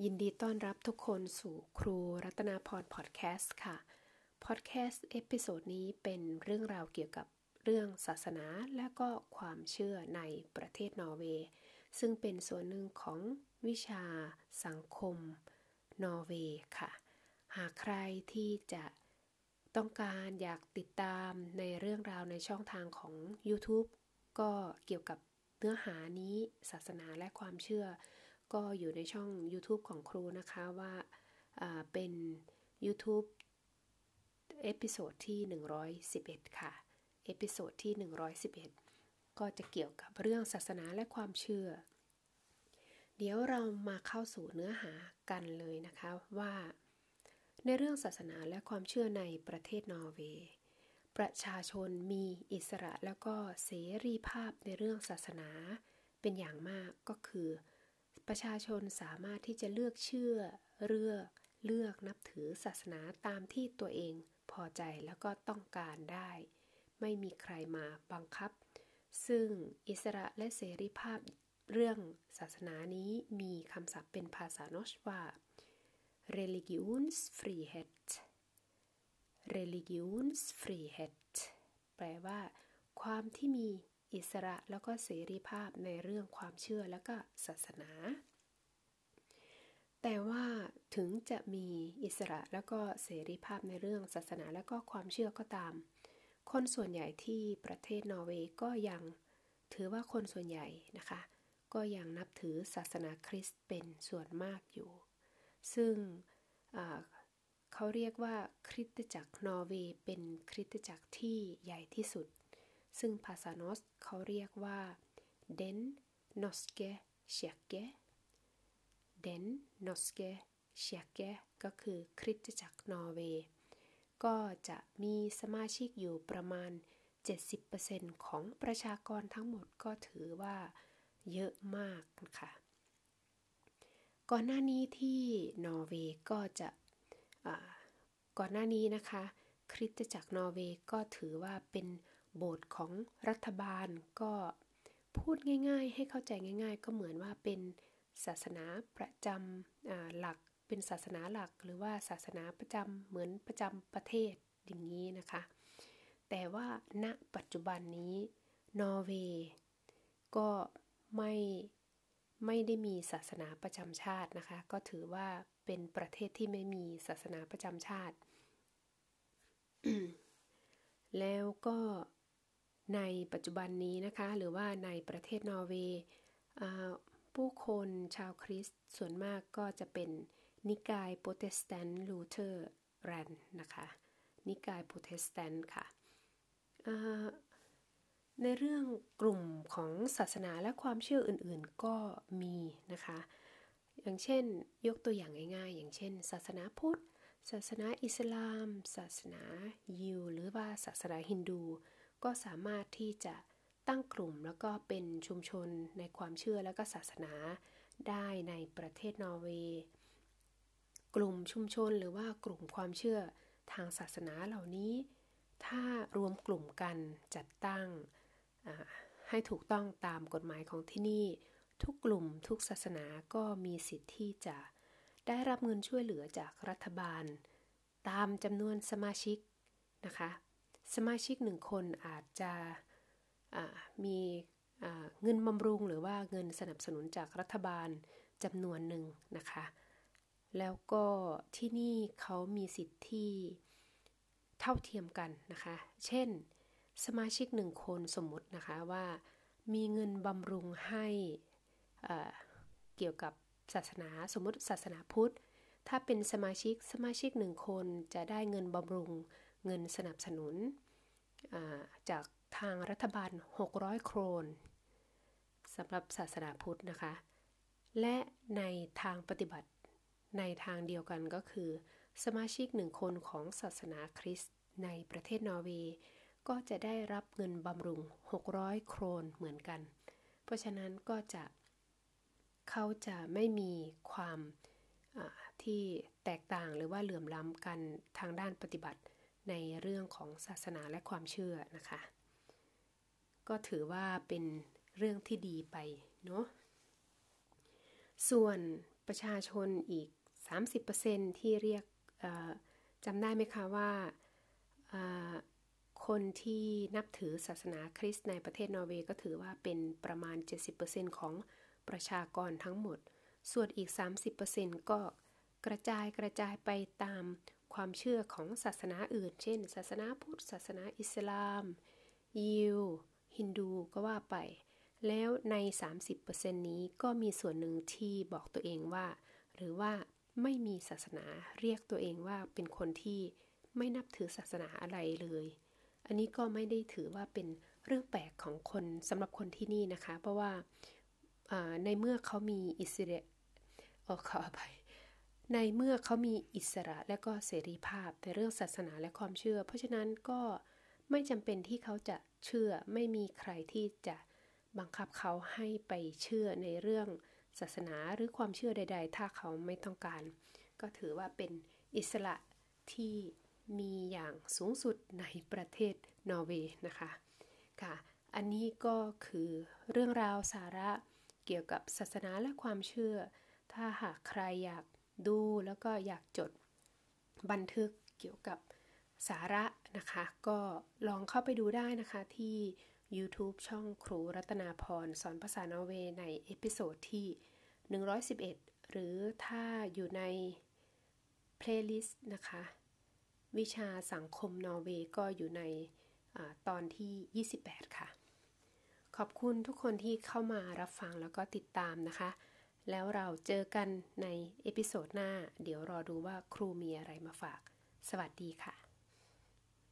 ยินดีต้อนรับทุกคนสู่ครูรัตนาพรพอดแคสต์ค่ะ พอดแคสต์ episode นี้เป็นเรื่องราวเกี่ยวกับเรื่องศาสนาและก็ความเชื่อในประเทศนอร์เวย์ ซึ่งเป็นส่วนหนึ่งของวิชาสังคมนอร์เวย์ค่ะ หากใครที่จะต้องการอยากติดตามในเรื่องราวในช่องทางของ YouTube ก็เกี่ยวกับเนื้อหานี้ศาสนาและความเชื่อ ก็อยู่ในช่อง YouTube ของครูนะคะว่าเป็น YouTube episode ที่ 111 ค่ะ episode ที่ 111 ก็จะเกี่ยวกับเรื่องศาสนาและความเชื่อ เดี๋ยวเรามาเข้าสู่เนื้อหากันเลยนะคะว่า ในเรื่องศาสนาและความเชื่อในประเทศนอร์เวย์ประชาชนมีอิสระแล้วก็เสรีภาพในเรื่องศาสนา เป็นอย่างมากก็คือ ประชาชนสามารถที่จะเลือกเชื่อเลือกเลือกนับถือศาสนาตามที่ตัวเองพอใจแล้วก็ต้องการได้ ไม่มีใครมาบังคับ ซึ่งอิสระและเสรีภาพเรื่องศาสนานี้มีคำศัพท์เป็นภาษาโนชว่า religionsfrihet religionsfrihet แปลว่า ความที่มี อิสระแล้วก็เสรีภาพในเรื่องความเชื่อแล้วก็ศาสนา แต่ว่าถึงจะมีอิสระแล้วก็เสรีภาพในเรื่องศาสนาแล้วก็ความเชื่อก็ตาม คนส่วนใหญ่ที่ประเทศนอร์เวย์ก็ยังถือว่าคนส่วนใหญ่นะคะ ก็ยังนับถือศาสนาคริสต์เป็นส่วนมากอยู่ ซึ่งเขาเรียกว่าคริสตจักรนอร์เวย์เป็นคริสตจักรที่ใหญ่ที่สุด ซึ่งภาษาโนสเขาเรียกว่า den norske kirke den norske kirke ก็คือคริสตจักรนอร์เวย์ ก็จะมีสมาชิกอยู่ประมาณ 70%ของประชากรทั้งหมดก็ถือว่าเยอะมากนะคะก่อนหน้านี้ที่นอร์เวย์ก็จะก่อนหน้านี้นะคะ คริสตจักรนอร์เวย์ก็ถือว่าเป็น โบสถ์ของรัฐบาลก็พูดง่ายๆ ให้เข้าใจง่าย ๆ ก็เหมือนว่าเป็นศาสนาประจำหลักเป็นศาสนาหลัก หรือว่าศาสนาประจำเหมือนประจำประเทศอย่างนี้นะคะ แต่ว่าณปัจจุบันนี้นอร์เวย์ก็ไม่ไม่ได้มีศาสนาประจำชาตินะคะ ก็ถือว่าเป็นประเทศที่ไม่มีศาสนาประจำชาติ แล้วก็ ในปัจจุบันนี้นะคะ หรือว่าในประเทศนอร์เวย์ผู้คนชาวคริสต์ส่วนมากก็จะเป็นนิกายโปรเตสแตนต์ลูเทอร์แรนนะคะ นิกายโปรเตสแตนต์ค่ะในเรื่องกลุ่มของศาสนาและความเชื่ออื่นๆก็มีนะคะ อย่างเช่นยกตัวอย่างง่ายๆ อย่างเช่น ศาสนาพุทธ ศาสนาอิสลาม ศาสนายิว หรือว่าศาสนาฮินดู ก็สามารถที่จะตั้งกลุ่มแล้วก็เป็นชุมชนในความเชื่อและก็ศาสนาได้ในประเทศนอร์เวย์ กลุ่มชุมชนหรือว่ากลุ่มความเชื่อทางศาสนาเหล่านี้ ถ้ารวมกลุ่มกันจัดตั้งให้ถูกต้องตามกฎหมายของที่นี่ ทุกกลุ่มทุกศาสนาก็มีสิทธิ์ที่จะได้รับเงินช่วยเหลือจากรัฐบาล ตามจำนวนสมาชิกนะคะ สมาชิกหนึ่งคนอาจจะมีเงินบำรุงหรือว่าเงินสนับสนุนจากรัฐบาลจำนวนหนึ่งนะคะ แล้วก็ที่นี่เขามีสิทธิ์ที่เท่าเทียมกันนะคะ เช่น สมาชิกหนึ่งคนสมมตินะคะว่ามีเงินบำรุงให้เกี่ยวกับศาสนาสมมติศาสนาพุทธ ถ้าเป็นสมาชิกสมาชิกหนึ่งคนจะได้เงินบำรุง เงินสนับสนุนจากทางรัฐบาล 600 โครนสำหรับศาสนาพุทธนะคะ และในทางปฏิบัติในทางเดียวกันก็คือ สมาชิกหนึ่งคนของศาสนาคริสต์ในประเทศนอร์เวย์ก็จะได้รับเงินบำรุง 600 โครนเหมือนกัน เพราะฉะนั้นก็จะเขาจะไม่มีความที่แตกต่างหรือว่าเหลื่อมล้ำกันทางด้านปฏิบัติ ในเรื่องของศาสนาและความเชื่อนะคะ ก็ถือว่าเป็นเรื่องที่ดีไปเนาะส่วนประชาชนอีก 30%ที่เรียกจำได้ไหมคะว่าคนที่นับถือศาสนาคริสต์ในประเทศนอร์เวย์ก็ถือว่าเป็นประมาณ 70%ของประชากรทั้งหมด ส่วนอีก 30%ก็กระจายกระจายไปตาม ความเชื่อของศาสนาอื่น เช่น ศาสนาพุทธ ศาสนาอิสลาม ยิว ฮินดูก็ว่าไป แล้วใน 30%นี้ก็มีส่วนหนึ่งที่บอกตัวเองว่า หรือว่าไม่มีศาสนาเรียกตัวเองว่าเป็นคนที่ไม่นับถือศาสนาอะไรเลย อันนี้ก็ไม่ได้ถือว่าเป็นเรื่องแปลกของคนสำหรับคนที่นี่นะคะ เพราะว่าในเมื่อเขามีอิสระออขออภัย ในเมื่อเขามีอิสระและก็เสรีภาพในเรื่องศาสนาและความเชื่อ เพราะฉะนั้นก็ไม่จำเป็นที่เขาจะเชื่อไม่มีใครที่จะบังคับเขาให้ไปเชื่อในเรื่องศาสนาหรือความเชื่อใด ๆ ถ้าเขาไม่ต้องการ ก็ถือว่าเป็นอิสระที่มีอย่างสูงสุดในประเทศนอร์เวย์นะคะค่ะ อันนี้ก็คือเรื่องราวสาระเกี่ยวกับศาสนาและความเชื่อ ถ้าหากใครอยาก ดูแล้วก็อยากจดบันทึกเกี่ยวกับสาระนะคะ ก็ลองเข้าไปดูได้นะคะที่ YouTube ช่องครูรัตนาพรสอนภาษานอร์เวย์ใน episode ที่ 111 หรือถ้าอยู่ใน playlist นะคะ วิชาสังคมนอร์เวย์ก็อยู่ในตอนที่ 28 ค่ะ ขอบคุณทุกคนที่เข้ามารับฟังแล้วก็ติดตามนะคะ แล้วเราเจอกันใน episode หน้า เดี๋ยวรอดูว่าครูมีอะไรมาฝาก สวัสดีค่ะ